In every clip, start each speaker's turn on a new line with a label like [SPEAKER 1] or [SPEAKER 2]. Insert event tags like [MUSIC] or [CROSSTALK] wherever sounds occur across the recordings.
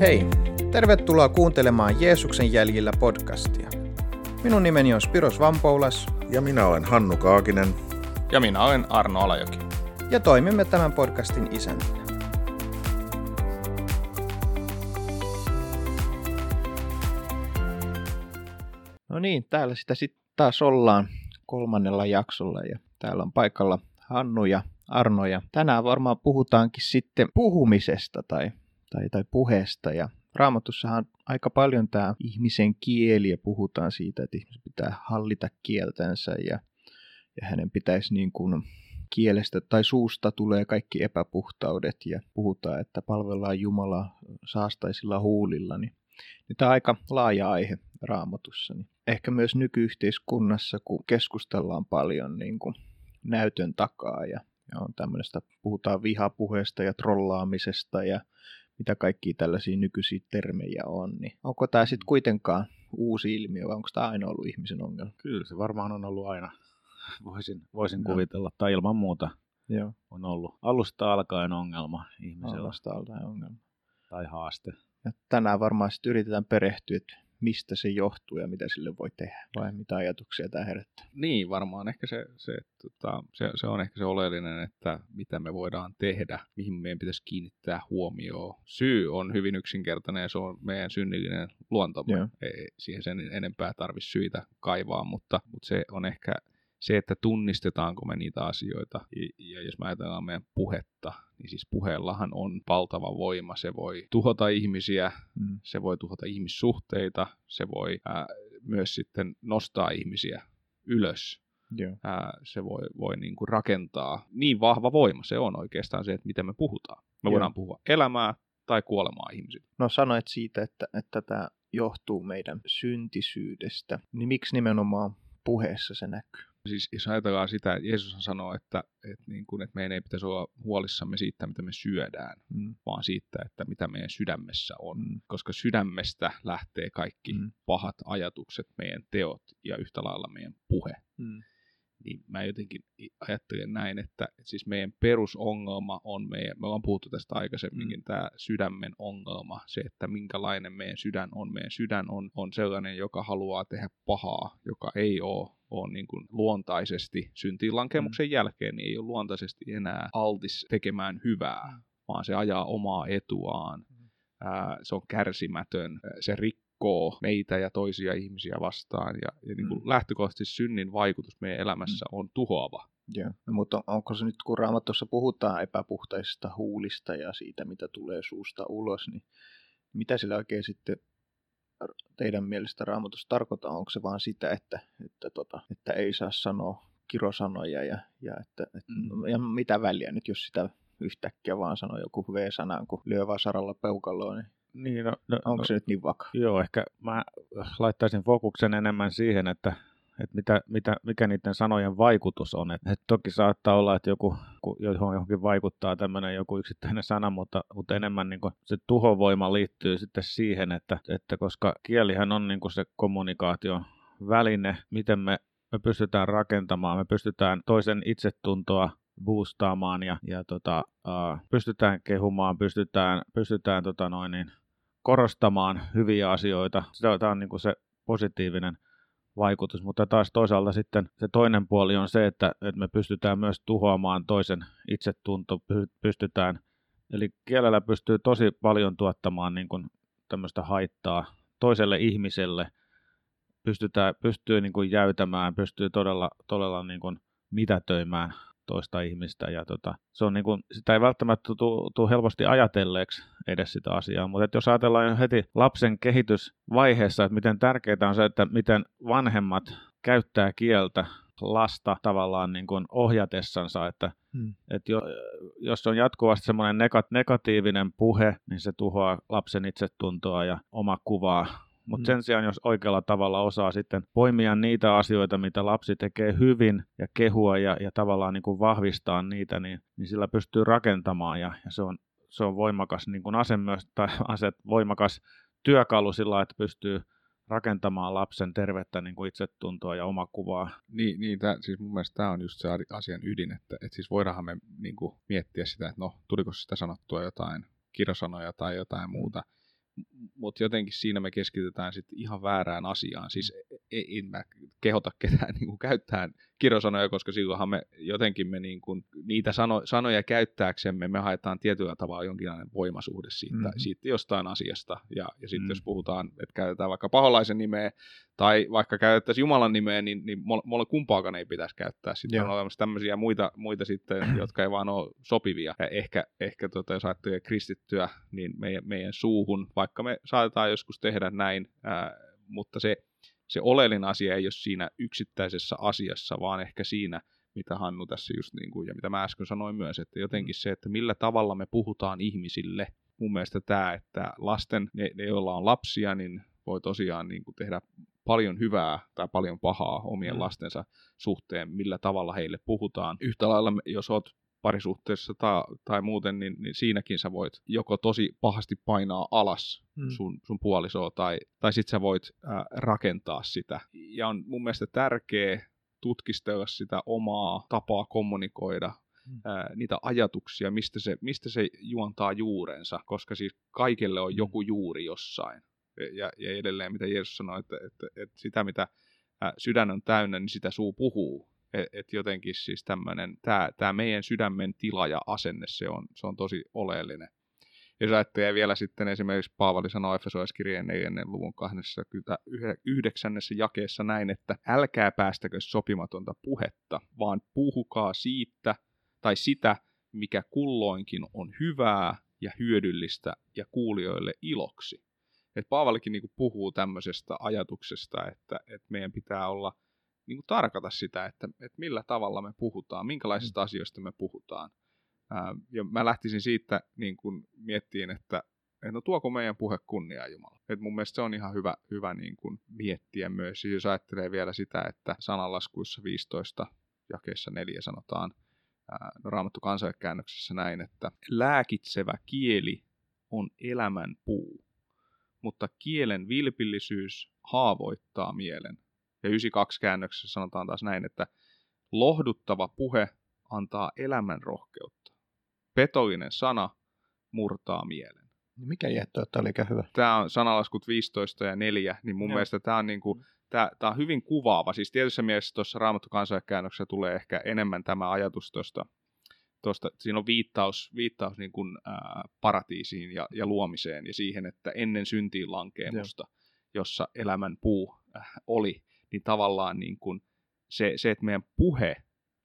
[SPEAKER 1] Hei, tervetuloa kuuntelemaan Jeesuksen jäljillä podcastia. Minun nimeni on Spiros Vampoulas.
[SPEAKER 2] Ja minä olen Hannu Kaakinen.
[SPEAKER 3] Ja minä olen Arno Alajoki.
[SPEAKER 1] Ja toimimme tämän podcastin isäntinä. No niin, täällä sitä sitten taas ollaan kolmannella jaksolla ja täällä on paikalla Hannu ja Arno ja tänään varmaan puhutaankin sitten puhumisesta tai, tai, tai puheesta ja Raamatussahan aika paljon tämä ihmisen kieli ja puhutaan siitä, että ihmisen pitää hallita kieltänsä ja, ja hänen pitäisi niin kuin kielestä tai suusta tulee kaikki epäpuhtaudet ja puhutaan, että palvellaan Jumalaa saastaisilla huulilla, niin, niin tämä on aika laaja aihe raamatussa. Niin ehkä myös nykyyhteiskunnassa, kun keskustellaan paljon niin kuin näytön takaa ja, ja on tämmöistä, puhutaan vihapuheesta ja trollaamisesta ja mitä kaikki tällaisia nykyisiä termejä on, niin onko tämä sitten kuitenkaan uusi ilmiö vai onko tämä aina ollut ihmisen ongelma?
[SPEAKER 2] Kyllä se varmaan on ollut aina, [LAUGHS] voisin, voisin no. kuvitella, tai ilman muuta Joo. on ollut alusta alkaen ongelma ihmisellä.
[SPEAKER 1] Alusta alkaen ongelma.
[SPEAKER 2] Tai haaste.
[SPEAKER 1] Ja tänään varmaan sitten yritetään perehtyä, että mistä se johtuu ja mitä sille voi tehdä, vai mitä ajatuksia tämä herättää?
[SPEAKER 3] Niin, varmaan ehkä se, se, tota, se, se on ehkä se oleellinen, että mitä me voidaan tehdä, mihin meidän pitäisi kiinnittää huomioon. Syy on hyvin yksinkertainen ja se on meidän synnillinen luonto. Ei siihen sen enempää tarvitse syitä kaivaa, mutta, mutta se on ehkä se, että tunnistetaanko me niitä asioita, ja jos me ajatellaan meidän puhetta, niin siis puheellahan on valtava voima. Se voi tuhota ihmisiä, mm. se voi tuhota ihmissuhteita, se voi ää, myös sitten nostaa ihmisiä ylös. Yeah. Ää, se voi, voi niin kuin rakentaa. Niin vahva voima se on oikeastaan se, että miten me puhutaan. Me yeah. voidaan puhua elämää tai kuolemaa ihmisille.
[SPEAKER 1] No sanoit siitä, että, että tämä johtuu meidän syntisyydestä. Niin miksi nimenomaan puheessa se näkyy?
[SPEAKER 3] Siis jos ajatellaan sitä, että Jeesus sanoo, että, että, niin kuin, että meidän ei pitäisi olla huolissamme siitä, mitä me syödään, mm. vaan siitä, että mitä meidän sydämessä on. Mm. Koska sydämestä lähtee kaikki mm. pahat ajatukset, meidän teot ja yhtä lailla meidän puhe. Mm niin mä jotenkin ajattelen näin, että, siis meidän perusongelma on meidän, me ollaan puhuttu tästä aikaisemminkin, mm. tämä sydämen ongelma, se, että minkälainen meidän sydän on. Meidän sydän on, on sellainen, joka haluaa tehdä pahaa, joka ei ole, ole niin kuin luontaisesti syntiin lankemuksen mm. jälkeen, niin ei ole luontaisesti enää altis tekemään hyvää, mm. vaan se ajaa omaa etuaan. Mm. Ää, se on kärsimätön, se rikkoo rikkoo meitä ja toisia ihmisiä vastaan. Ja, ja niin kuin mm. lähtökohtaisesti synnin vaikutus meidän elämässä mm. on tuhoava.
[SPEAKER 1] Joo. No, mutta onko se nyt, kun Raamatussa puhutaan epäpuhtaisista huulista ja siitä, mitä tulee suusta ulos, niin mitä sillä oikein sitten teidän mielestä Raamatussa tarkoittaa? Onko se vaan sitä, että, että, tota, että ei saa sanoa kirosanoja ja, ja, että, että, mm. ja mitä väliä nyt, jos sitä yhtäkkiä vaan sanoo joku V-sanan, kun lyö vasaralla peukaloon, niin
[SPEAKER 2] niin, no, no,
[SPEAKER 1] Onko se
[SPEAKER 2] no,
[SPEAKER 1] nyt niin vaka?
[SPEAKER 2] Joo, ehkä mä laittaisin fokuksen enemmän siihen, että, että mitä, mitä, mikä niiden sanojen vaikutus on. Et, et toki saattaa olla, että joku, johon johonkin vaikuttaa tämmöinen joku yksittäinen sana, mutta, mutta enemmän niin se tuhovoima liittyy sitten siihen, että, että koska kielihän on niin se kommunikaation väline, miten me, me pystytään rakentamaan, me pystytään toisen itsetuntoa boostaamaan ja, ja tota, uh, pystytään kehumaan, pystytään, pystytään tota noin, niin, korostamaan hyviä asioita. Tämä on niin kuin se positiivinen vaikutus, mutta taas toisaalta sitten se toinen puoli on se, että, että me pystytään myös tuhoamaan toisen itsetunto, pystytään, eli kielellä pystyy tosi paljon tuottamaan niin kuin tämmöistä haittaa toiselle ihmiselle, pystytään, pystyy niin kuin jäytämään, pystyy todella, todella niin kuin mitätöimään toista ihmistä. Ja tota, se on niin kuin, sitä ei välttämättä tule helposti ajatelleeksi edes sitä asiaa, mutta jos ajatellaan jo heti lapsen kehitysvaiheessa, että miten tärkeää on se, että miten vanhemmat käyttää kieltä lasta tavallaan niin kuin ohjatessansa, että, hmm. että jo, jos on jatkuvasti semmoinen negatiivinen puhe, niin se tuhoaa lapsen itsetuntoa ja omakuvaa mutta mm. sen sijaan, jos oikealla tavalla osaa sitten poimia niitä asioita, mitä lapsi tekee hyvin ja kehua ja, ja tavallaan niin kuin vahvistaa niitä, niin, niin sillä pystyy rakentamaan ja, ja se, on, se on voimakas niin kuin ase myös, tai [LAUGHS] aset, voimakas työkalu sillä, että pystyy rakentamaan lapsen tervettä niin kuin itsetuntoa ja omakuvaa.
[SPEAKER 3] Niin, niin tää, siis mun mielestä tämä on just se asian ydin, että, että siis voidaanhan me niin kuin miettiä sitä, että no, tuliko sitä sanottua jotain kirosanoja tai jotain muuta, mutta jotenkin siinä me keskitytään sitten ihan väärään asiaan. Siis en, en mä kehota ketään [LAUGHS] niin kuin käyttää kirosanoja, koska silloinhan me jotenkin me niin kuin, niitä sano, sanoja käyttääksemme me haetaan tietyllä tavalla jonkinlainen voimasuhde siitä, mm-hmm. siitä jostain asiasta. Ja, ja sitten mm-hmm. jos puhutaan, että käytetään vaikka paholaisen nimeä tai vaikka käytettäisiin Jumalan nimeä, niin, niin mulle kumpaakaan ei pitäisi käyttää. Sitten Joo. on olemassa tämmöisiä muita, muita sitten, [CLEARS THROAT] jotka ei vaan ole sopivia. Ja ehkä, ehkä tota, jos ajattelee kristittyä, niin meidän, meidän suuhun, vaikka me saatetaan joskus tehdä näin, ää, mutta se, se oleellinen asia ei ole siinä yksittäisessä asiassa, vaan ehkä siinä, mitä Hannu tässä just niin kuin, ja mitä mä äsken sanoin myös, että jotenkin se, että millä tavalla me puhutaan ihmisille, mun mielestä tämä, että lasten, ne, ne joilla on lapsia, niin voi tosiaan niin kuin tehdä paljon hyvää tai paljon pahaa omien mm. lastensa suhteen, millä tavalla heille puhutaan. Yhtä lailla, jos olet parisuhteessa tai, tai muuten, niin, niin siinäkin sä voit joko tosi pahasti painaa alas mm. sun, sun puolisoa tai, tai sitten sä voit äh, rakentaa sitä. Ja on mun mielestä tärkeä tutkistella sitä omaa tapaa kommunikoida, mm. ää, niitä ajatuksia, mistä se, mistä se juontaa juurensa, koska siis kaikille on mm. joku juuri jossain. Ja, ja edelleen, mitä Jeesus sanoi, että, että, että sitä, mitä ää, sydän on täynnä, niin sitä suu puhuu. Että et jotenkin siis tämmöinen, tämä, meidän sydämen tila ja asenne, se on, se on tosi oleellinen. Jos ajattelee vielä sitten esimerkiksi Paavali sanoi Efesoiskirjeen 4. luvun 29. jakeessa näin, että älkää päästäkö sopimatonta puhetta, vaan puhukaa siitä tai sitä, mikä kulloinkin on hyvää ja hyödyllistä ja kuulijoille iloksi. Et Paavalikin niin puhuu tämmöisestä ajatuksesta, että, että meidän pitää olla niin kuin tarkata sitä, että, että millä tavalla me puhutaan, minkälaisista mm. asioista me puhutaan. Ää, ja mä lähtisin siitä niin kuin miettiin, että, että no tuoko meidän puhe kunniaa Jumala. Et mun mielestä se on ihan hyvä, hyvä niin kuin miettiä myös, jos ajattelee vielä sitä, että sananlaskuissa 15 jakeessa 4 sanotaan, ää, no raamattu kansankäännöksessä näin, että lääkitsevä kieli on elämän puu, mutta kielen vilpillisyys haavoittaa mielen. Ja 92 käännöksessä sanotaan taas näin, että lohduttava puhe antaa elämän rohkeutta. Petollinen sana murtaa mielen.
[SPEAKER 1] Niin mikä jättö, että oli hyvä?
[SPEAKER 3] Tämä on sanalaskut 15 ja 4, niin mun Joo. mielestä tämä on, niin kuin, tämä, tämä on hyvin kuvaava. Siis tietyssä mielessä tuossa Raamattu kansankäännöksessä tulee ehkä enemmän tämä ajatus tuosta, tuosta siinä on viittaus, viittaus niin kuin, ää, paratiisiin ja, ja luomiseen ja siihen, että ennen syntiin lankeemusta, Joo. jossa elämän puu äh, oli, niin tavallaan niin kuin se, se, että meidän puhe,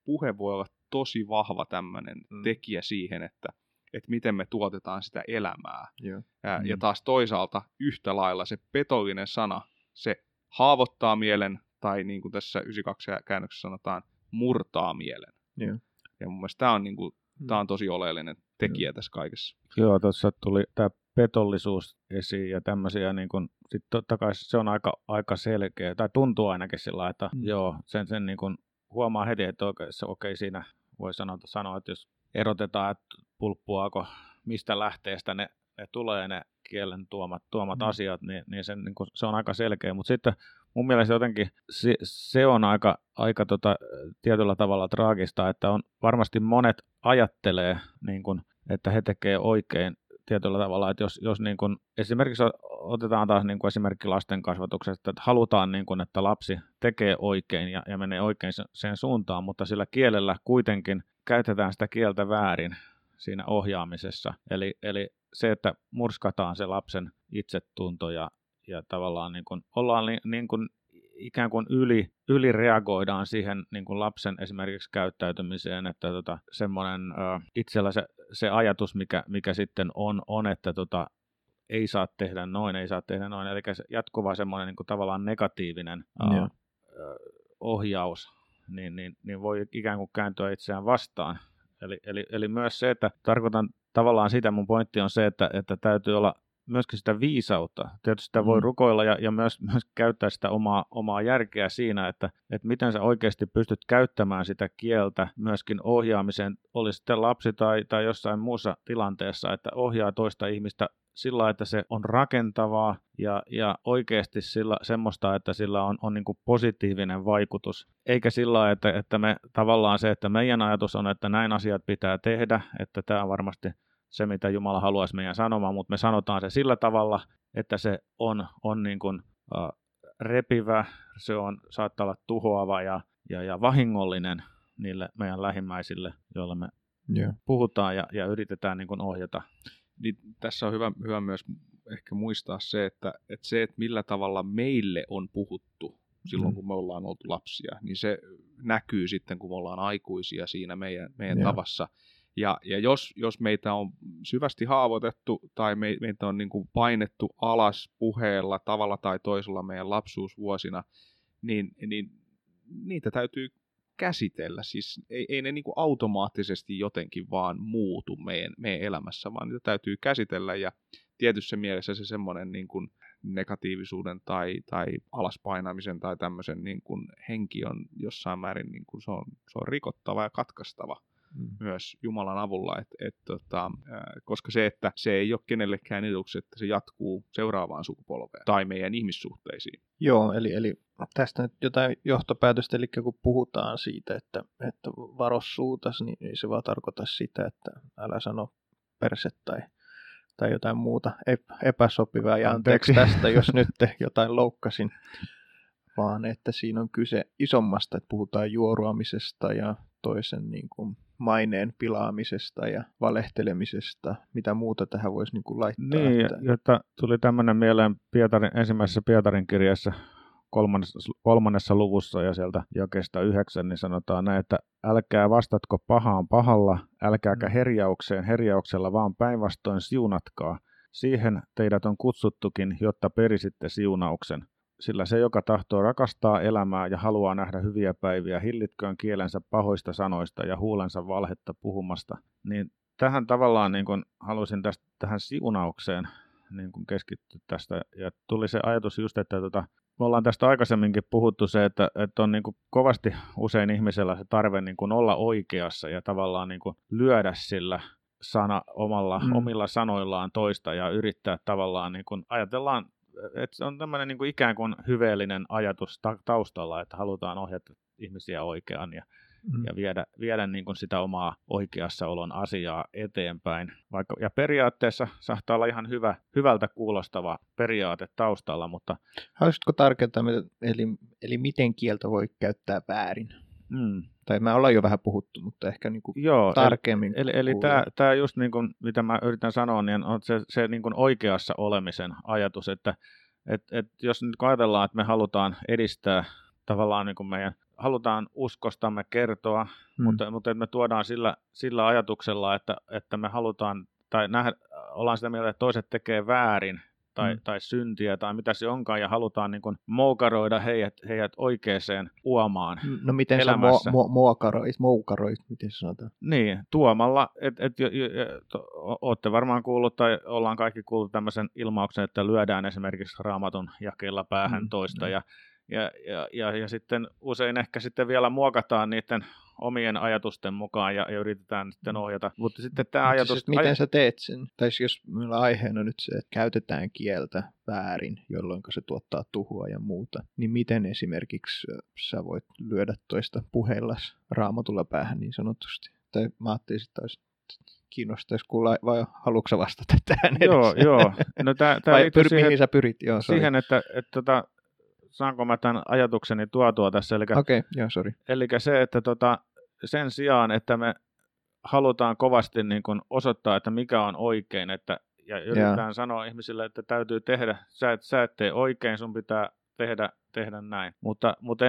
[SPEAKER 3] puhe voi olla tosi vahva tämmöinen mm. tekijä siihen, että, että miten me tuotetaan sitä elämää.
[SPEAKER 1] Joo.
[SPEAKER 3] Ja, mm. ja taas toisaalta yhtä lailla se petollinen sana, se haavoittaa mielen, tai niin kuin tässä 92 käännöksessä sanotaan, murtaa mielen.
[SPEAKER 1] Joo.
[SPEAKER 3] Ja mun mielestä tämä on, niin kuin, mm. tämä on tosi oleellinen tekijä Joo. tässä kaikessa.
[SPEAKER 2] Joo, tuossa tuli tämä petollisuus esiin ja tämmöisiä, niin kun, sit totta kai se on aika, aika selkeä, tai tuntuu ainakin sillä että mm. joo, sen, sen niin kun huomaa heti, että okei, okei siinä voi sanoa, sanoa, että jos erotetaan, että pulppuako, mistä lähteestä ne, ne tulee ne kielen tuomat, tuomat mm. asiat, niin, niin, sen, niin kun, se on aika selkeä, mutta sitten mun mielestä jotenkin se, se on aika, aika tota, tietyllä tavalla traagista, että on varmasti monet ajattelee, niin kun, että he tekee oikein tietyllä tavalla, että jos, jos niin kuin, esimerkiksi otetaan taas niin kuin esimerkki lasten kasvatuksesta, että halutaan, niin kuin, että lapsi tekee oikein ja, ja menee oikein sen suuntaan, mutta sillä kielellä kuitenkin käytetään sitä kieltä väärin siinä ohjaamisessa. Eli, eli se, että murskataan se lapsen itsetunto ja, ja tavallaan niin kuin, ollaan niin, niin kuin ikään kuin yli, ylireagoidaan siihen niin kuin lapsen esimerkiksi käyttäytymiseen, että tota, semmoinen itsellä se, se ajatus, mikä, mikä sitten on, on että tota, ei saa tehdä noin, ei saa tehdä noin, eli jatkuva semmoinen niin kuin tavallaan negatiivinen ö, ohjaus, niin, niin, niin voi ikään kuin kääntyä itseään vastaan. Eli, eli, eli myös se, että tarkoitan tavallaan sitä, mun pointti on se, että, että täytyy olla myöskin sitä viisautta. Tietysti sitä voi mm. rukoilla ja, ja myös, [LAUGHS] myös käyttää sitä omaa, omaa järkeä siinä, että, että miten sä oikeasti pystyt käyttämään sitä kieltä myöskin ohjaamiseen, oli sitten lapsi tai, tai jossain muussa tilanteessa, että ohjaa toista ihmistä sillä, että se on rakentavaa ja, ja oikeasti sillä, semmoista, että sillä on, on niin positiivinen vaikutus. Eikä sillä, että, että me tavallaan se, että meidän ajatus on, että näin asiat pitää tehdä, että tämä on varmasti se, mitä Jumala haluaisi meidän sanomaan, mutta me sanotaan se sillä tavalla, että se on, on niin kuin, uh, repivä, se on, saattaa olla tuhoava ja, ja, ja vahingollinen niille meidän lähimmäisille, joilla me yeah. puhutaan ja, ja yritetään niin kuin ohjata.
[SPEAKER 3] Niin tässä on hyvä, hyvä myös ehkä muistaa se, että, että se, että millä tavalla meille on puhuttu silloin, mm. kun me ollaan oltu lapsia, niin se näkyy sitten, kun me ollaan aikuisia siinä meidän, meidän yeah. tavassa. Ja, ja jos, jos meitä on syvästi haavoitettu tai me, meitä on niin kuin painettu alas puheella tavalla tai toisella meidän lapsuusvuosina, niin, niin niitä täytyy käsitellä. Siis ei, ei ne niin kuin automaattisesti jotenkin vaan muutu meidän, meidän elämässä, vaan niitä täytyy käsitellä ja tietyssä mielessä se semmoinen niin kuin negatiivisuuden tai, tai alaspainamisen tai tämmöisen niin kuin henki on jossain määrin niin kuin se, on, se on rikottava ja katkaistava mm. myös Jumalan avulla, et, et, tota, koska se, että se ei ole kenellekään eduksi, että se jatkuu seuraavaan sukupolveen tai meidän ihmissuhteisiin.
[SPEAKER 1] Joo, eli, eli tästä nyt jotain johtopäätöstä, eli kun puhutaan siitä, että, että varos suutas, niin ei se vaan tarkoita sitä, että älä sano perse tai tai jotain muuta epäsopivaa. Ja anteeksi tästä, jos nyt jotain loukkasin, vaan että siinä on kyse isommasta, että puhutaan juoruamisesta ja toisen niin kuin, maineen pilaamisesta ja valehtelemisesta. Mitä muuta tähän voisi niin kuin, laittaa?
[SPEAKER 2] Niin, että... jotta tuli tämmöinen mieleen Pietarin, ensimmäisessä Pietarin kirjassa kolmannessa, kolmannessa luvussa ja sieltä jakesta yhdeksän, niin sanotaan näin, että älkää vastatko pahaan pahalla, älkääkä mm. herjaukseen herjauksella, vaan päinvastoin siunatkaa. Siihen teidät on kutsuttukin, jotta perisitte siunauksen. Sillä se, joka tahtoo rakastaa elämää ja haluaa nähdä hyviä päiviä, hillitköön kielensä pahoista sanoista ja huulensa valhetta puhumasta. Niin tähän tavallaan niin kun halusin tästä, tähän siunaukseen niin kun keskittyä tästä. Ja tuli se ajatus just, että tota, me ollaan tästä aikaisemminkin puhuttu se, että, että on niin kuin kovasti usein ihmisellä se tarve niin kuin olla oikeassa ja tavallaan niin kuin lyödä sillä sana omalla, mm. omilla sanoillaan toista ja yrittää tavallaan, niin kuin, ajatellaan, että se on tämmöinen niin kuin ikään kuin hyveellinen ajatus taustalla, että halutaan ohjata ihmisiä oikeaan ja mm. ja viedä, viedä niin kuin sitä omaa oikeassa olon asiaa eteenpäin. Vaikka, ja periaatteessa saattaa olla ihan hyvä, hyvältä kuulostava periaate taustalla, mutta...
[SPEAKER 1] Haluaisitko tarkentaa, eli, eli miten kieltä voi käyttää väärin? Mm. Tai me ollaan jo vähän puhuttu, mutta ehkä niin kuin Joo, tarkemmin.
[SPEAKER 2] Eli, eli tämä, tämä just niin kuin, mitä mä yritän sanoa, niin on se, se niin kuin oikeassa olemisen ajatus, että et, et jos nyt ajatellaan, että me halutaan edistää tavallaan niin kuin meidän halutaan uskostamme kertoa, hmm. mutta, mutta me tuodaan sillä, sillä ajatuksella, että, että me halutaan, tai nähdä, ollaan sitä mieltä, että toiset tekee väärin, tai, mm. tai syntiä tai mitä se onkaan, ja halutaan niin kuin moukaroida heidät, heidät oikeaan uomaan
[SPEAKER 1] No miten elämässä. sä mo- mo- moukaroit, moukaroit, miten sanotaan?
[SPEAKER 2] Niin, tuomalla, että et, et, olette varmaan kuullut, tai ollaan kaikki kuullut tämmöisen ilmauksen, että lyödään esimerkiksi raamatun jakeella päähän mm, toista, mm. ja ja, ja, ja, ja sitten usein ehkä sitten vielä muokataan niiden omien ajatusten mukaan ja, ja yritetään sitten mm. ohjata. Mutta sitten tämä Mutta ajatus... Siis,
[SPEAKER 1] miten aj- sä teet sen? Tai siis jos meillä aiheena nyt se, että käytetään kieltä väärin, jolloin se tuottaa tuhua ja muuta, niin miten esimerkiksi sä voit lyödä toista puheillas raamatulla päähän niin sanotusti? Tai mä ajattelin, että olisi kiinnostaisi kuulla, vai haluatko vastata tähän
[SPEAKER 2] Joo, joo. No tää, tää
[SPEAKER 1] vai pyr, siihen, mihin sä pyrit? Joo,
[SPEAKER 2] siihen, että, että tota, saanko mä tämän ajatukseni tuotua tässä?
[SPEAKER 1] Okei, okay, joo, sorry.
[SPEAKER 2] Eli se, että tota, sen sijaan, että me halutaan kovasti niin kuin osoittaa, että mikä on oikein, että, ja yritetään yeah. sanoa ihmisille, että täytyy tehdä, sä et, sä et tee oikein, sun pitää tehdä, tehdä näin. Mutta, mutta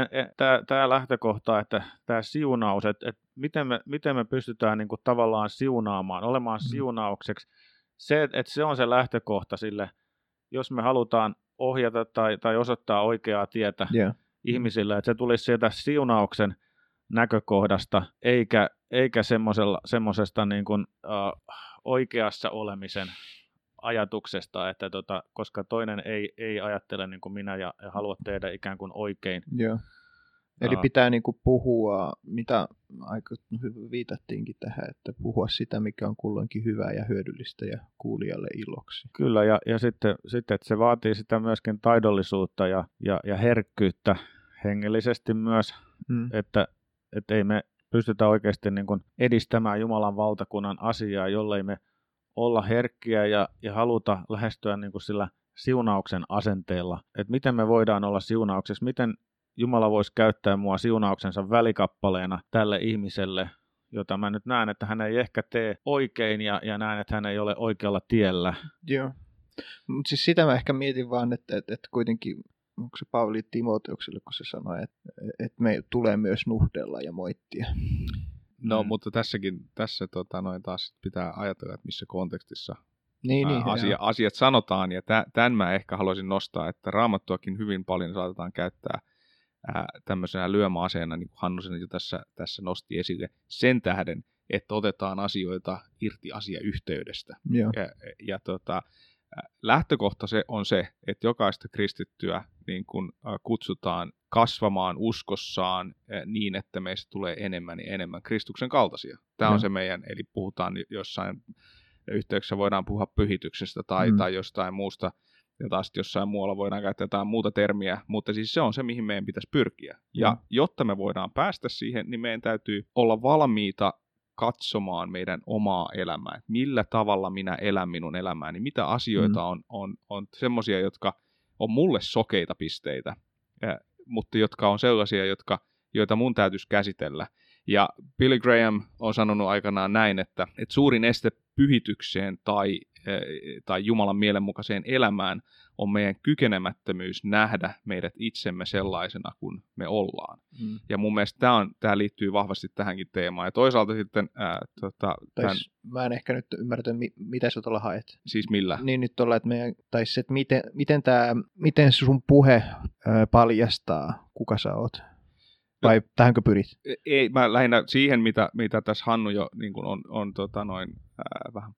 [SPEAKER 2] tämä lähtökohta, että tämä siunaus, että, että miten, me, miten me pystytään niin kuin tavallaan siunaamaan, olemaan mm. siunaukseksi, se, että se on se lähtökohta sille, jos me halutaan ohjata tai, tai osoittaa oikeaa tietä yeah. ihmisille, että se tulisi sieltä siunauksen näkökohdasta, eikä, eikä semmoisesta niin kuin, uh, oikeassa olemisen ajatuksesta, että tota, koska toinen ei, ei ajattele niin kuin minä ja, ja halua tehdä ikään kuin oikein.
[SPEAKER 1] Yeah. Eli pitää niin kuin puhua, mitä aika viitattiinkin tähän, että puhua sitä, mikä on kulloinkin hyvää ja hyödyllistä ja kuulijalle iloksi.
[SPEAKER 2] Kyllä, ja, ja sitten, sitten, että se vaatii sitä myöskin taidollisuutta ja, ja, ja herkkyyttä hengellisesti myös, mm. että, että ei me pystytä oikeasti niin kuin edistämään Jumalan valtakunnan asiaa, jollei me olla herkkiä ja, ja haluta lähestyä niin kuin sillä siunauksen asenteella. Että miten me voidaan olla siunauksessa, miten Jumala voisi käyttää mua siunauksensa välikappaleena tälle ihmiselle, jota mä nyt näen, että hän ei ehkä tee oikein ja, ja näen, että hän ei ole oikealla tiellä.
[SPEAKER 1] Joo. Mutta siis sitä mä ehkä mietin vaan, että, että, että kuitenkin, onko se Pauli Timoteukselle, kun se sanoi, että, että me tulee myös nuhdella ja moittia.
[SPEAKER 3] No, mm. mutta tässäkin, tässä tota, noin taas pitää ajatella, että missä kontekstissa
[SPEAKER 1] niin,
[SPEAKER 3] niin, asia, asiat sanotaan, ja tämän mä ehkä haluaisin nostaa, että raamattuakin hyvin paljon saatetaan käyttää ää, tämmöisenä lyömäaseena, niin kuin Hannusen jo tässä, tässä nosti esille, sen tähden, että otetaan asioita irti asiayhteydestä.
[SPEAKER 1] Joo.
[SPEAKER 3] Ja, ja tota, lähtökohta se on se, että jokaista kristittyä niin kun, kutsutaan kasvamaan uskossaan niin, että meistä tulee enemmän ja enemmän Kristuksen kaltaisia. Tämä on se meidän, eli puhutaan jossain yhteyksissä voidaan puhua pyhityksestä tai, mm. tai jostain muusta, ja taas jossain muualla voidaan käyttää jotain muuta termiä, mutta siis se on se, mihin meidän pitäisi pyrkiä. Ja mm. jotta me voidaan päästä siihen, niin meidän täytyy olla valmiita katsomaan meidän omaa elämää, että millä tavalla minä elän minun elämääni, mitä asioita mm. on, on, on semmoisia, jotka on mulle sokeita pisteitä, mutta jotka on sellaisia, jotka, joita mun täytyisi käsitellä. Ja Billy Graham on sanonut aikanaan näin, että, että suurin este pyhitykseen tai, tai Jumalan mielenmukaiseen elämään on meidän kykenemättömyys nähdä meidät itsemme sellaisena kuin me ollaan. Mm. Ja mun mielestä tämä, on, tämä liittyy vahvasti tähänkin teemaan. Ja toisaalta sitten... Ää, tota,
[SPEAKER 1] tämän... Mä en ehkä nyt ymmärrä, mitä sä tuolla haet.
[SPEAKER 3] Siis millä?
[SPEAKER 1] Niin nyt tuolla, että, meidän, tai se, että miten, miten, tämä, miten sun puhe ää, paljastaa, kuka sä oot. Vai no, tähänkö pyrit?
[SPEAKER 3] Ei, mä lähinnä siihen, mitä, mitä tässä Hannu jo niin kuin on, on tota noin, ää, vähän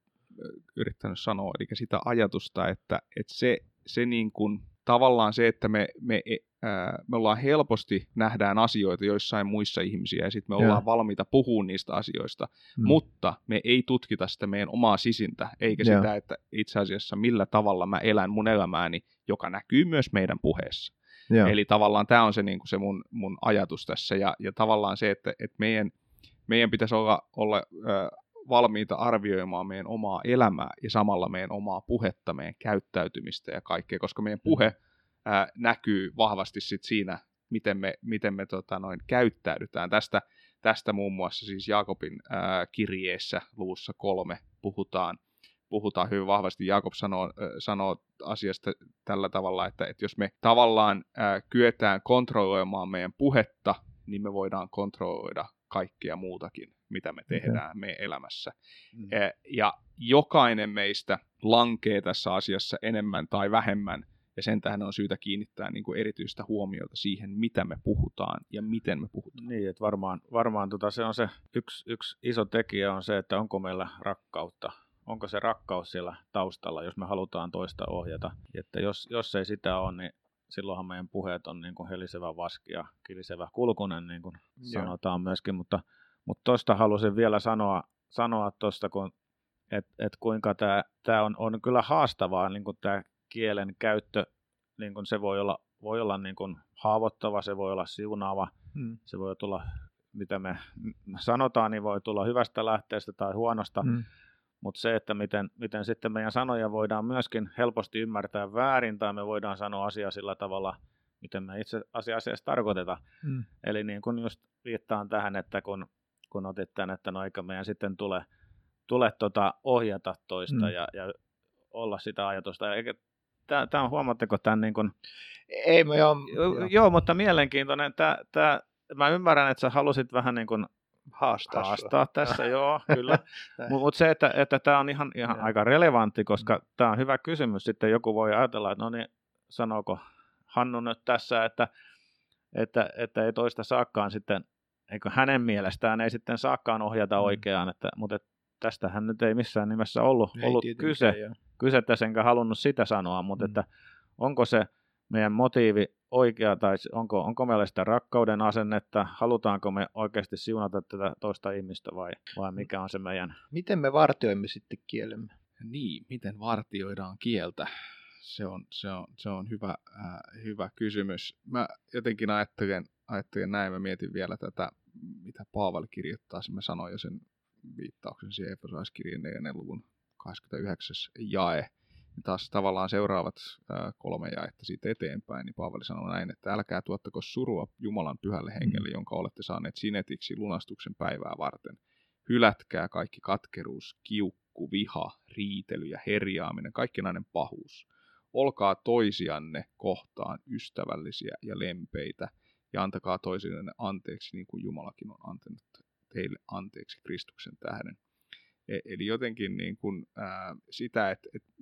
[SPEAKER 3] yrittänyt sanoa, eli sitä ajatusta, että, että se, se niin kuin, tavallaan se, että me, me, e, ää, me ollaan helposti nähdään asioita joissain muissa ihmisiä ja sitten me ollaan ja. valmiita puhumaan niistä asioista, mm. mutta me ei tutkita sitä meidän omaa sisintä, eikä ja. sitä, että itse asiassa millä tavalla mä elän mun elämääni, joka näkyy myös meidän puheessa. Ja. Eli tavallaan tämä on se, niin kuin se mun, mun ajatus tässä ja, ja tavallaan se, että, että meidän, meidän pitäisi olla, olla äh, valmiita arvioimaan meidän omaa elämää ja samalla meidän omaa puhetta, meidän käyttäytymistä ja kaikkea, koska meidän puhe ää, näkyy vahvasti sit siinä, miten me, miten me tota, noin, käyttäydytään. Tästä, tästä muun muassa siis Jaakobin ää, kirjeessä luvussa kolme puhutaan, puhutaan hyvin vahvasti. Jaakob sanoo, sanoo asiasta tällä tavalla, että, että jos me tavallaan äh, kyetään kontrolloimaan meidän puhetta, niin me voidaan kontrolloida kaikkea muutakin, mitä me tehdään okay. meidän elämässä. Mm. Ja jokainen meistä lankee tässä asiassa enemmän tai vähemmän, ja sen tähän on syytä kiinnittää niin kuin erityistä huomiota siihen, mitä me puhutaan ja miten me puhutaan.
[SPEAKER 2] Niin, että varmaan, varmaan tota, se on se yksi, yksi iso tekijä on se, että onko meillä rakkautta. Onko se rakkaus siellä taustalla, jos me halutaan toista ohjata. Että jos, jos ei sitä ole, niin silloinhan meidän puheet on niin kuin helisevä vaski ja kilisevä kulkunen, niin kuin sanotaan myöskin, mutta mutta tuosta halusin vielä sanoa, sanoa tuosta, kun, että et kuinka tämä on, on kyllä haastavaa, niin tämä kielen käyttö, niin kun se voi olla, voi olla niin kun haavoittava, se voi olla siunaava, hmm. se voi tulla, mitä me sanotaan, niin voi tulla hyvästä lähteestä tai huonosta, hmm. Mutta se, että miten, miten sitten meidän sanoja voidaan myöskin helposti ymmärtää väärin, tai me voidaan sanoa asia sillä tavalla, miten me itse asiassa tarkoitetaan. Hmm. Eli niin kun just viittaan tähän, että kun kun otit tämän, että no eikä meidän sitten tule, tule tota ohjata toista mm. ja, ja olla sitä ajatusta. Tämä on, huomatteko tämän niin kuin...
[SPEAKER 1] Ei, mä joo,
[SPEAKER 2] joo. joo, mutta mielenkiintoinen. Tää, tää, mä ymmärrän, että sä halusit vähän niin kuin
[SPEAKER 1] haastaa,
[SPEAKER 2] haastaa tässä, [LAUGHS] joo, kyllä. Mutta se, että, että tämä on ihan, ihan aika relevantti, koska mm. tämä on hyvä kysymys. Sitten joku voi ajatella, että no niin, sanooko Hannu nyt tässä, että, että, että ei toista saakkaan sitten eikö hänen mielestään ei sitten saakaan ohjata mm. oikeaan, että, mutta tästähän nyt ei missään nimessä ollut, ei ollut kyse, kyse tässä enkä halunnut sitä sanoa, mutta mm. että onko se meidän motiivi oikea tai onko, onko meillä sitä rakkauden asennetta, halutaanko me oikeasti siunata tätä toista ihmistä vai, vai mikä on se meidän...
[SPEAKER 1] Miten me vartioimme sitten kielemme?
[SPEAKER 3] Niin, miten vartioidaan kieltä? Se on, se on, se on hyvä, äh, hyvä kysymys. Mä jotenkin ajattelen, ajattelin näin, mä mietin vielä tätä, mitä Paavali kirjoittaa, se mä sanoin jo sen viittauksen siihen Efesolaiskirjeen 4. luvun 29. jae, taas tavallaan seuraavat kolme jaetta siitä eteenpäin, niin Paavali sanoo näin, että älkää tuottako surua Jumalan pyhälle hengelle, mm. jonka olette saaneet sinetiksi lunastuksen päivää varten. Hylätkää kaikki katkeruus, kiukku, viha, riitely ja herjaaminen, kaikkinainen pahuus. Olkaa toisianne kohtaan ystävällisiä ja lempeitä, ja antakaa toisillenne anteeksi, niin kuin Jumalakin on antanut teille anteeksi Kristuksen tähden. E, eli jotenkin niin kuin, ää, sitä, että, että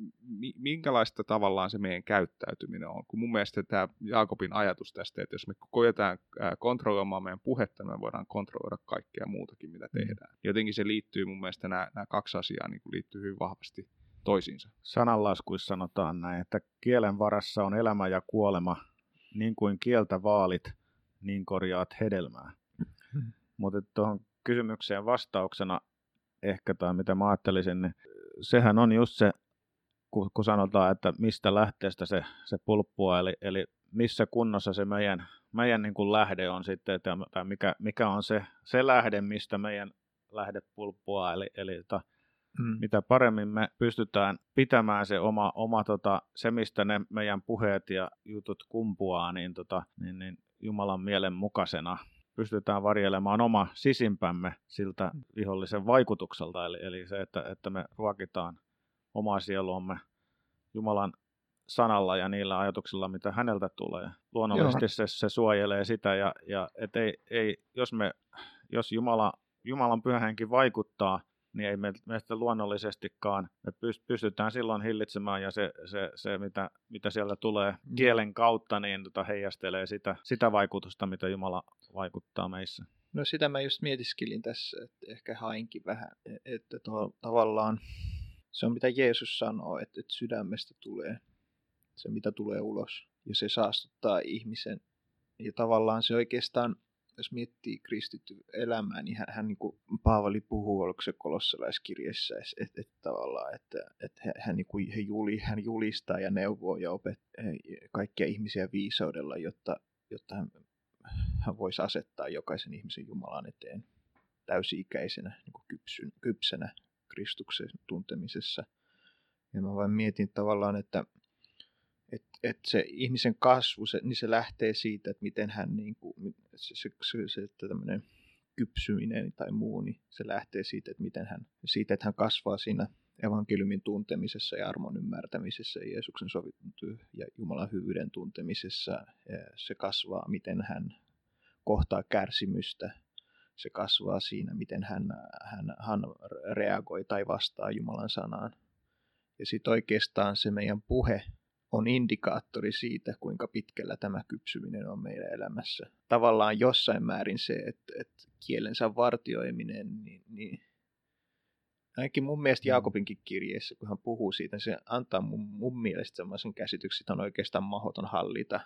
[SPEAKER 3] minkälaista tavallaan se meidän käyttäytyminen on. Kun mun mielestä tämä Jaakobin ajatus tästä, että jos me koetaan kontrolloimaan meidän puhetta, niin me voidaan kontrolloida kaikkea muutakin, mitä mm. tehdään. Jotenkin se liittyy mun mielestä nämä, nämä kaksi asiaa niin kuin liittyy hyvin vahvasti toisiinsa.
[SPEAKER 2] Sananlaskuissa sanotaan näin, että kielen varassa on elämä ja kuolema, niin kuin kieltä vaalit, niin korjaat hedelmää. Hmm. Mutta tuohon kysymykseen vastauksena ehkä, tai mitä mä ajattelisin, niin sehän on just se, kun, kun sanotaan, että mistä lähteestä se, se pulppua, eli, eli missä kunnossa se meidän, meidän niin kuin lähde on sitten, tai mikä, mikä on se, se lähde, mistä meidän lähde pulppua, eli, eli ta, mm. mitä paremmin me pystytään pitämään se oma, oma tota, se, mistä ne meidän puheet ja jutut kumpuaa, niin, tota, niin, niin Jumalan mielen mukaisena, pystytään varjelemaan oma sisimpämme siltä mm. vihollisen vaikutukselta, eli, eli se, että, että me ruokitaan omaa sieluamme Jumalan sanalla ja niillä ajatuksilla, mitä häneltä tulee. Luonnollisesti se, se suojelee sitä, ja, ja et ei, ei, jos, me, jos Jumala, Jumalan pyhänkin vaikuttaa niin ei meistä luonnollisestikaan, me pystytään silloin hillitsemään ja se, se, se mitä, mitä sieltä tulee mm. kielen kautta, niin tota heijastelee sitä, sitä vaikutusta, mitä Jumala vaikuttaa meissä.
[SPEAKER 1] No sitä mä just mietiskelin tässä, että ehkä hainkin vähän, e-, että to, tavallaan se on mitä Jeesus sanoo, että, että sydämestä tulee se, mitä tulee ulos, ja se saastuttaa ihmisen. Ja tavallaan se oikeastaan jos miettii kristitty elämää, niin hän, hän niin kuin Paavali puhuu, oliko se kolossalaiskirjassa, että, että tavallaan, että, että hän, niin kuin, hän, juli, hän julistaa ja neuvoo ja opet, kaikkia ihmisiä viisaudella, jotta, jotta hän, hän voisi asettaa jokaisen ihmisen Jumalan eteen täysi-ikäisenä, niin kuin kypsyn, kypsänä Kristuksen tuntemisessa. Ja mä vain mietin tavallaan, että että et se ihmisen kasvu, se, niin se lähtee siitä, että miten hän, niin kuin, se, se, se, se että tämmöinen kypsyminen tai muu, niin se lähtee siitä, että miten hän, siitä, että hän kasvaa siinä evankeliumin tuntemisessa ja armon ymmärtämisessä Jeesuksen sovittu ja Jumalan hyvyyden tuntemisessa. Se kasvaa, miten hän kohtaa kärsimystä. Se kasvaa siinä, miten hän, hän, hän reagoi tai vastaa Jumalan sanaan. Ja sitten oikeastaan se meidän puhe on indikaattori siitä, kuinka pitkällä tämä kypsyminen on meidän elämässä. Tavallaan jossain määrin se, että, että kielensä vartioiminen, niin, niin ainakin mun mielestä mm. Jaakobinkin kirjeessä, kun hän puhuu siitä, se antaa mun, mun mielestä sellaisen käsityksen, että on oikeastaan mahdoton hallita.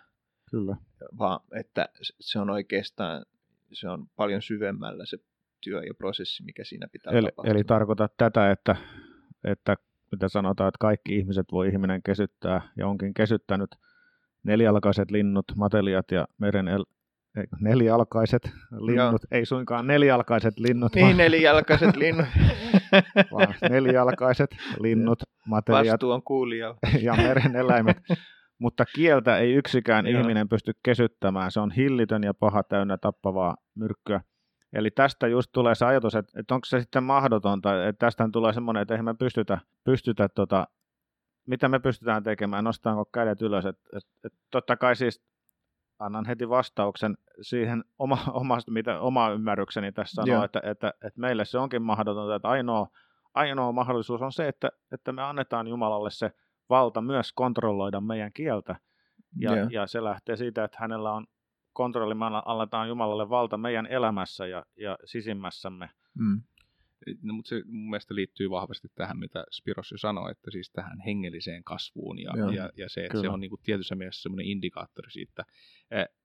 [SPEAKER 2] Kyllä.
[SPEAKER 1] Vaan että se on oikeastaan, se on paljon syvemmällä se työ ja prosessi, mikä siinä pitää
[SPEAKER 2] eli, tapahtua. Eli tarkoitat tätä, että, että mitä sanotaan, että kaikki ihmiset voi ihminen kesyttää ja onkin kesyttänyt nelialkaiset linnut, mateliat ja meren el- ei, nelialkaiset linnut, Joo. ei suinkaan nelialkaiset linnut.
[SPEAKER 1] Niin, vaan... nelialkaiset linnut. [LAUGHS]
[SPEAKER 2] vaan nelialkaiset linnut, mateliat
[SPEAKER 1] Vastuu on kuulijalla. [LAUGHS]
[SPEAKER 2] ja meren eläimet. Mutta kieltä ei yksikään Joo. ihminen pysty kesyttämään. Se on hillitön ja paha täynnä tappavaa myrkkyä. Eli tästä just tulee se ajatus, että, että onko se sitten mahdotonta, että tästä tulee semmoinen, että eihän me pystytä, pystytä tota, mitä me pystytään tekemään, nostaanko kädet ylös, että, että, että totta kai siis annan heti vastauksen siihen oma, [LAUGHS] omasta, mitä oma ymmärrykseni tässä sanoo, että, että, että, meille se onkin mahdotonta, että ainoa, ainoa mahdollisuus on se, että, että me annetaan Jumalalle se valta myös kontrolloida meidän kieltä, ja, ja se lähtee siitä, että hänellä on kontrollimalla aletaan Jumalalle valta meidän elämässä ja, ja sisimmässämme. Mm.
[SPEAKER 3] No, mutta se mun mielestä liittyy vahvasti tähän, mitä Spiros jo sanoi, että siis tähän hengelliseen kasvuun ja, ja, ja se, että se on niin kuin tietyssä mielessä semmoinen indikaattori siitä.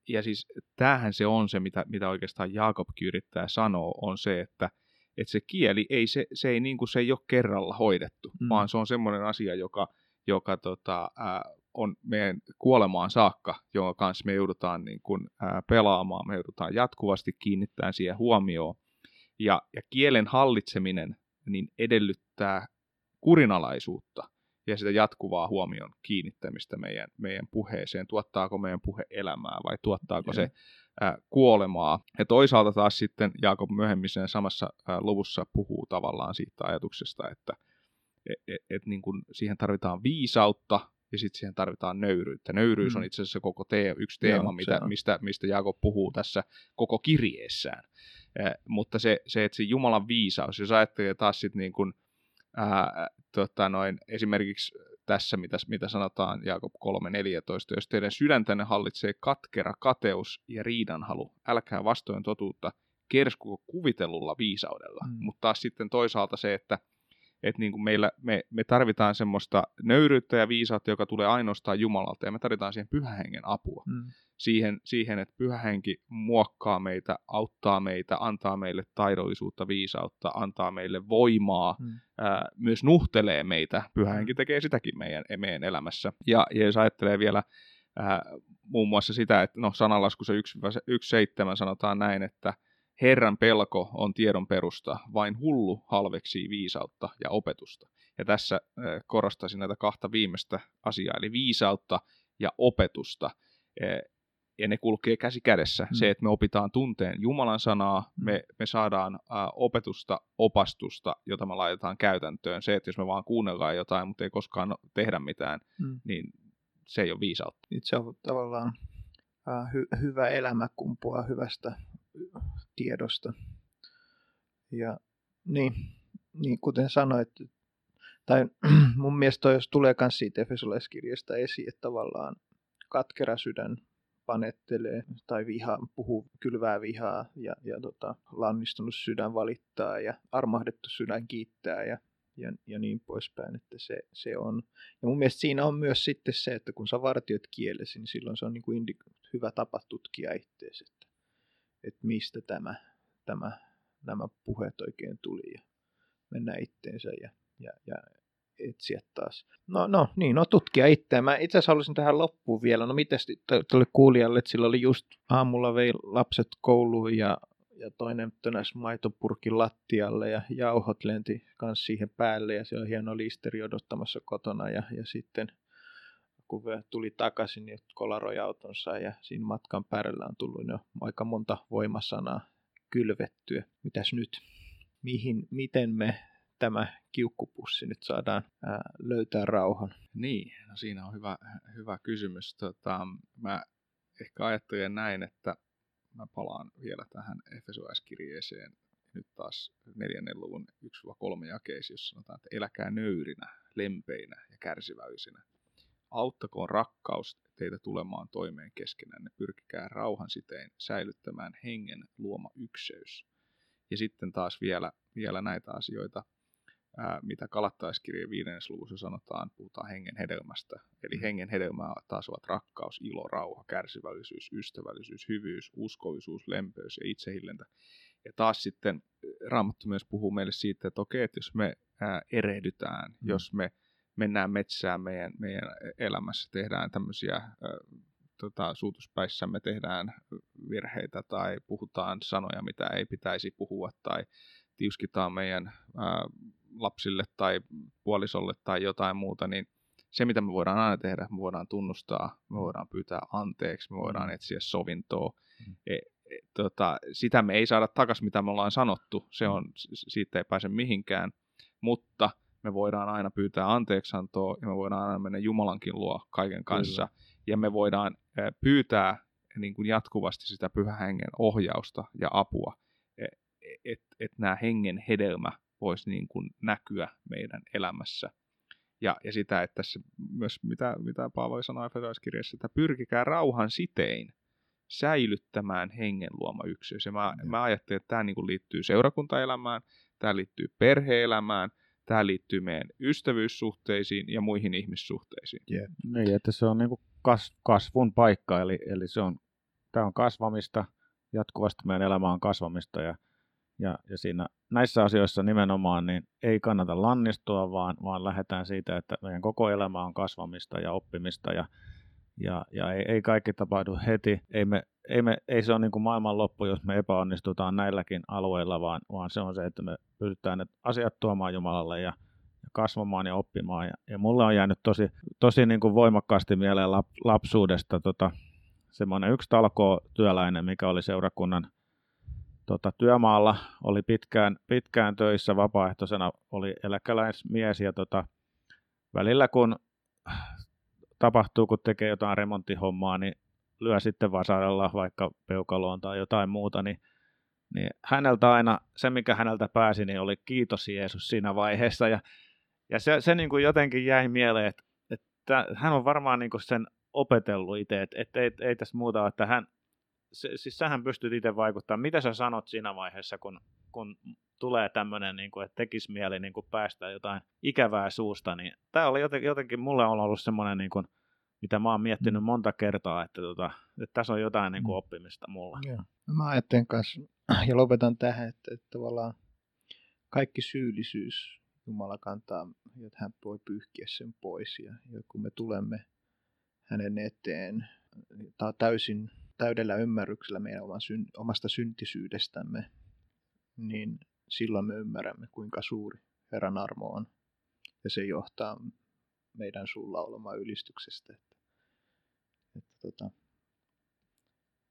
[SPEAKER 3] Ja siis tämähän se on se, mitä, mitä oikeastaan Jaakobkin yrittää sanoa, on se, että, että se kieli ei, se, se ei, niin kuin, se ei ole kerralla hoidettu, mm. vaan se on semmoinen asia, joka, joka tota, ää, on meidän kuolemaan saakka, jonka kanssa me joudutaan niin kuin, ää, pelaamaan, me joudutaan jatkuvasti kiinnittämään siihen huomioon. Ja, ja kielen hallitseminen niin edellyttää kurinalaisuutta ja sitä jatkuvaa huomion kiinnittämistä meidän, meidän puheeseen. Tuottaako meidän puhe elämää vai tuottaako yeah. se ää, kuolemaa. Ja toisaalta taas sitten Jaakob myöhemmin sen samassa ää, luvussa puhuu tavallaan siitä ajatuksesta, että et, et, et niin kuin siihen tarvitaan viisautta ja sitten siihen tarvitaan nöyryyttä. Nöyryys mm. on itse asiassa koko te- yksi teema, Joo, mitä, mistä, mistä Jaakob puhuu tässä koko kirjeessään. Eh, mutta se, se, että se Jumalan viisaus, jos ajattelee taas sitten niin kuin, ää, tota noin, esimerkiksi tässä, mitä, mitä sanotaan Jaakob 3.14, jos teidän sydäntänne hallitsee katkera kateus ja riidanhalu, älkää vastoin totuutta kerskuko kuvitellulla viisaudella. Mm. Mutta taas sitten toisaalta se, että että niin kuin meillä, me, me tarvitaan semmoista nöyryyttä ja viisautta, joka tulee ainoastaan Jumalalta, ja me tarvitaan siihen pyhähengen apua. Mm. Siihen, siihen, että pyhähenki muokkaa meitä, auttaa meitä, antaa meille taidollisuutta, viisautta, antaa meille voimaa, mm. ää, myös nuhtelee meitä. Pyhähenki mm. tekee sitäkin meidän, meidän elämässä. Ja, ja jos ajattelee vielä ää, muun muassa sitä, että no sananlaskussa 1.7 sanotaan näin, että Herran pelko on tiedon perusta, vain hullu halveksii viisautta ja opetusta. Ja tässä korostaisin näitä kahta viimeistä asiaa, eli viisautta ja opetusta. Ja ne kulkee käsi kädessä. Mm. Se, että me opitaan tunteen Jumalan sanaa, mm. me, me saadaan opetusta, opastusta, jota me laitetaan käytäntöön. Se, että jos me vaan kuunnellaan jotain, mutta ei koskaan tehdä mitään, mm. niin se ei ole viisautta.
[SPEAKER 1] Se on tavallaan hy- hyvä elämä kumpua hyvästä tiedosta. Ja niin, niin kuten sanoit, tai [CLEARS THROAT] mun mielestä jos tulee myös siitä Efesolaiskirjasta esiin, että tavallaan katkera sydän panettelee tai viha, puhuu kylvää vihaa ja, ja tota, lannistunut sydän valittaa ja armahdettu sydän kiittää ja, ja, ja niin poispäin, että se, se on. Ja mun mielestä siinä on myös sitten se, että kun sä vartiot kielesi, niin silloin se on niin kuin indi- hyvä tapa tutkia itseäsi, että, mistä tämä tämä, nämä puheet oikein tuli ja mennä itteensä ja, ja, ja etsiä taas. No, no niin, no tutkia itseään. Mä itse asiassa haluaisin tähän loppuun vielä. No miten tuolle kuulijalle, että sillä oli just aamulla vei lapset kouluun ja, ja toinen tönäs maitopurkin lattialle ja jauhot lenti kans siihen päälle ja se on hieno liisteri odottamassa kotona ja, ja sitten kun tuli takaisin, niin kolaroi autonsa ja siinä matkan päällä on tullut jo aika monta voimasanaa kylvettyä. Mitäs nyt? Mihin, miten me tämä kiukkupussi nyt saadaan ää, löytää rauhan?
[SPEAKER 3] Niin, no siinä on hyvä, hyvä kysymys. Tota, mä ehkä ajattelen näin, että mä palaan vielä tähän Efesolaiskirjeeseen nyt taas neljännen luvun 1-3 jakeisi, jossa sanotaan, että eläkää nöyrinä, lempeinä ja kärsivällisinä. Auttakoon rakkaus teitä tulemaan toimeen keskenään. Ne pyrkikää rauhan sitein säilyttämään hengen luoma ykseys. Ja sitten taas vielä, vielä näitä asioita, ää, mitä kalattaiskirjan viidennes luvussa sanotaan, puhutaan hengen hedelmästä. Eli mm. hengen hedelmää taas ovat rakkaus, ilo, rauha, kärsivällisyys, ystävällisyys, hyvyys, uskollisuus, lempeys ja itsehillintä. Ja taas sitten Raamattu myös puhuu meille siitä, että okei, että jos me ää, erehdytään, mm. jos me mennään metsään meidän, meidän elämässä, tehdään tämmöisiä tota, suutuspäissämme tehdään virheitä tai puhutaan sanoja, mitä ei pitäisi puhua tai tiuskitaan meidän ää, lapsille tai puolisolle tai jotain muuta, niin se, mitä me voidaan aina tehdä, me voidaan tunnustaa, me voidaan pyytää anteeksi, me voidaan mm. etsiä sovintoa. Mm. E, e, tota, sitä me ei saada takaisin, mitä me ollaan sanottu, se on, siitä ei pääse mihinkään, mutta – me voidaan aina pyytää anteeksantoa ja me voidaan aina mennä Jumalankin luo kaiken kanssa. Kyllä. Ja me voidaan pyytää niin kuin jatkuvasti sitä pyhän hengen ohjausta ja apua, että et, et nämä hengen hedelmä voisi niin kuin näkyä meidän elämässä. Ja, ja sitä, että tässä myös, mitä, mitä Paavali sanoi Efesolaiskirjassa, että pyrkikää rauhan sitein säilyttämään hengen luoma yksyys. Ja mä, mä ajattelin, että tämä niin kuin liittyy seurakuntaelämään, tämä liittyy perheelämään, Tämä liittyy meidän ystävyyssuhteisiin ja muihin ihmissuhteisiin.
[SPEAKER 2] Yeah. Niin, että se on niin kuin kas, kasvun paikka, eli, eli se on, tämä on kasvamista, jatkuvasti meidän elämä on kasvamista ja, ja, ja siinä, näissä asioissa nimenomaan niin ei kannata lannistua, vaan, vaan lähdetään siitä, että meidän koko elämä on kasvamista ja oppimista ja, ja, ja ei, ei kaikki tapahdu heti. Ei, me, ei, me, ei se ole niin kuin maailman loppu, jos me epäonnistutaan näilläkin alueilla, vaan, vaan se on se, että me pystytään ne asiat tuomaan Jumalalle ja, kasvamaan ja oppimaan. Ja, ja mulle on jäänyt tosi, tosi niin kuin voimakkaasti mieleen lap, lapsuudesta tota, semmoinen yksi talkoo työläinen, mikä oli seurakunnan tota, työmaalla, oli pitkään, pitkään töissä vapaaehtoisena, oli eläkeläismies ja tota, välillä kun tapahtuu, kun tekee jotain remonttihommaa, niin lyö sitten vasaralla vaikka peukaloon tai jotain muuta, niin, niin häneltä aina, se mikä häneltä pääsi, niin oli kiitos Jeesus siinä vaiheessa. Ja, ja se, se niin kuin jotenkin jäi mieleen, että, että hän on varmaan niin kuin sen opetellut itse, että, että ei, ei tässä muuta ole, että hän, se, siis sähän pystyt itse vaikuttamaan. Mitä sä sanot siinä vaiheessa, kun, kun tulee tämmöinen, niin kuin, että tekisi mieli niin kuin päästä jotain ikävää suusta, niin tämä oli jotenkin, jotenkin mulle on ollut semmoinen, niin kuin, mitä mä oon miettinyt mm. monta kertaa, että, tota, että tässä on jotain niin kuin mm. oppimista mulla.
[SPEAKER 1] Joo. No mä ajattelen kanssa, [CLEARS THROAT] ja lopetan tähän, että, että tavallaan kaikki syyllisyys Jumala kantaa, että hän voi pyyhkiä sen pois. Ja, ja kun me tulemme hänen eteen täysin täydellä ymmärryksellä meidän omasta syntisyydestämme, niin silloin me ymmärrämme, kuinka suuri Herran armo on. Ja se johtaa meidän suulla olemaan ylistyksestä. Tota,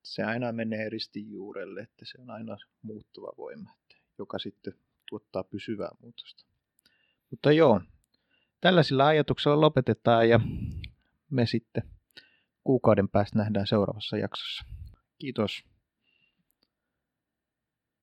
[SPEAKER 1] se aina menee ristin juurelle, että se on aina muuttuva voima, että, joka sitten tuottaa pysyvää muutosta. Mutta joo, tällaisilla ajatuksilla lopetetaan ja me sitten kuukauden päästä nähdään seuraavassa jaksossa. Kiitos.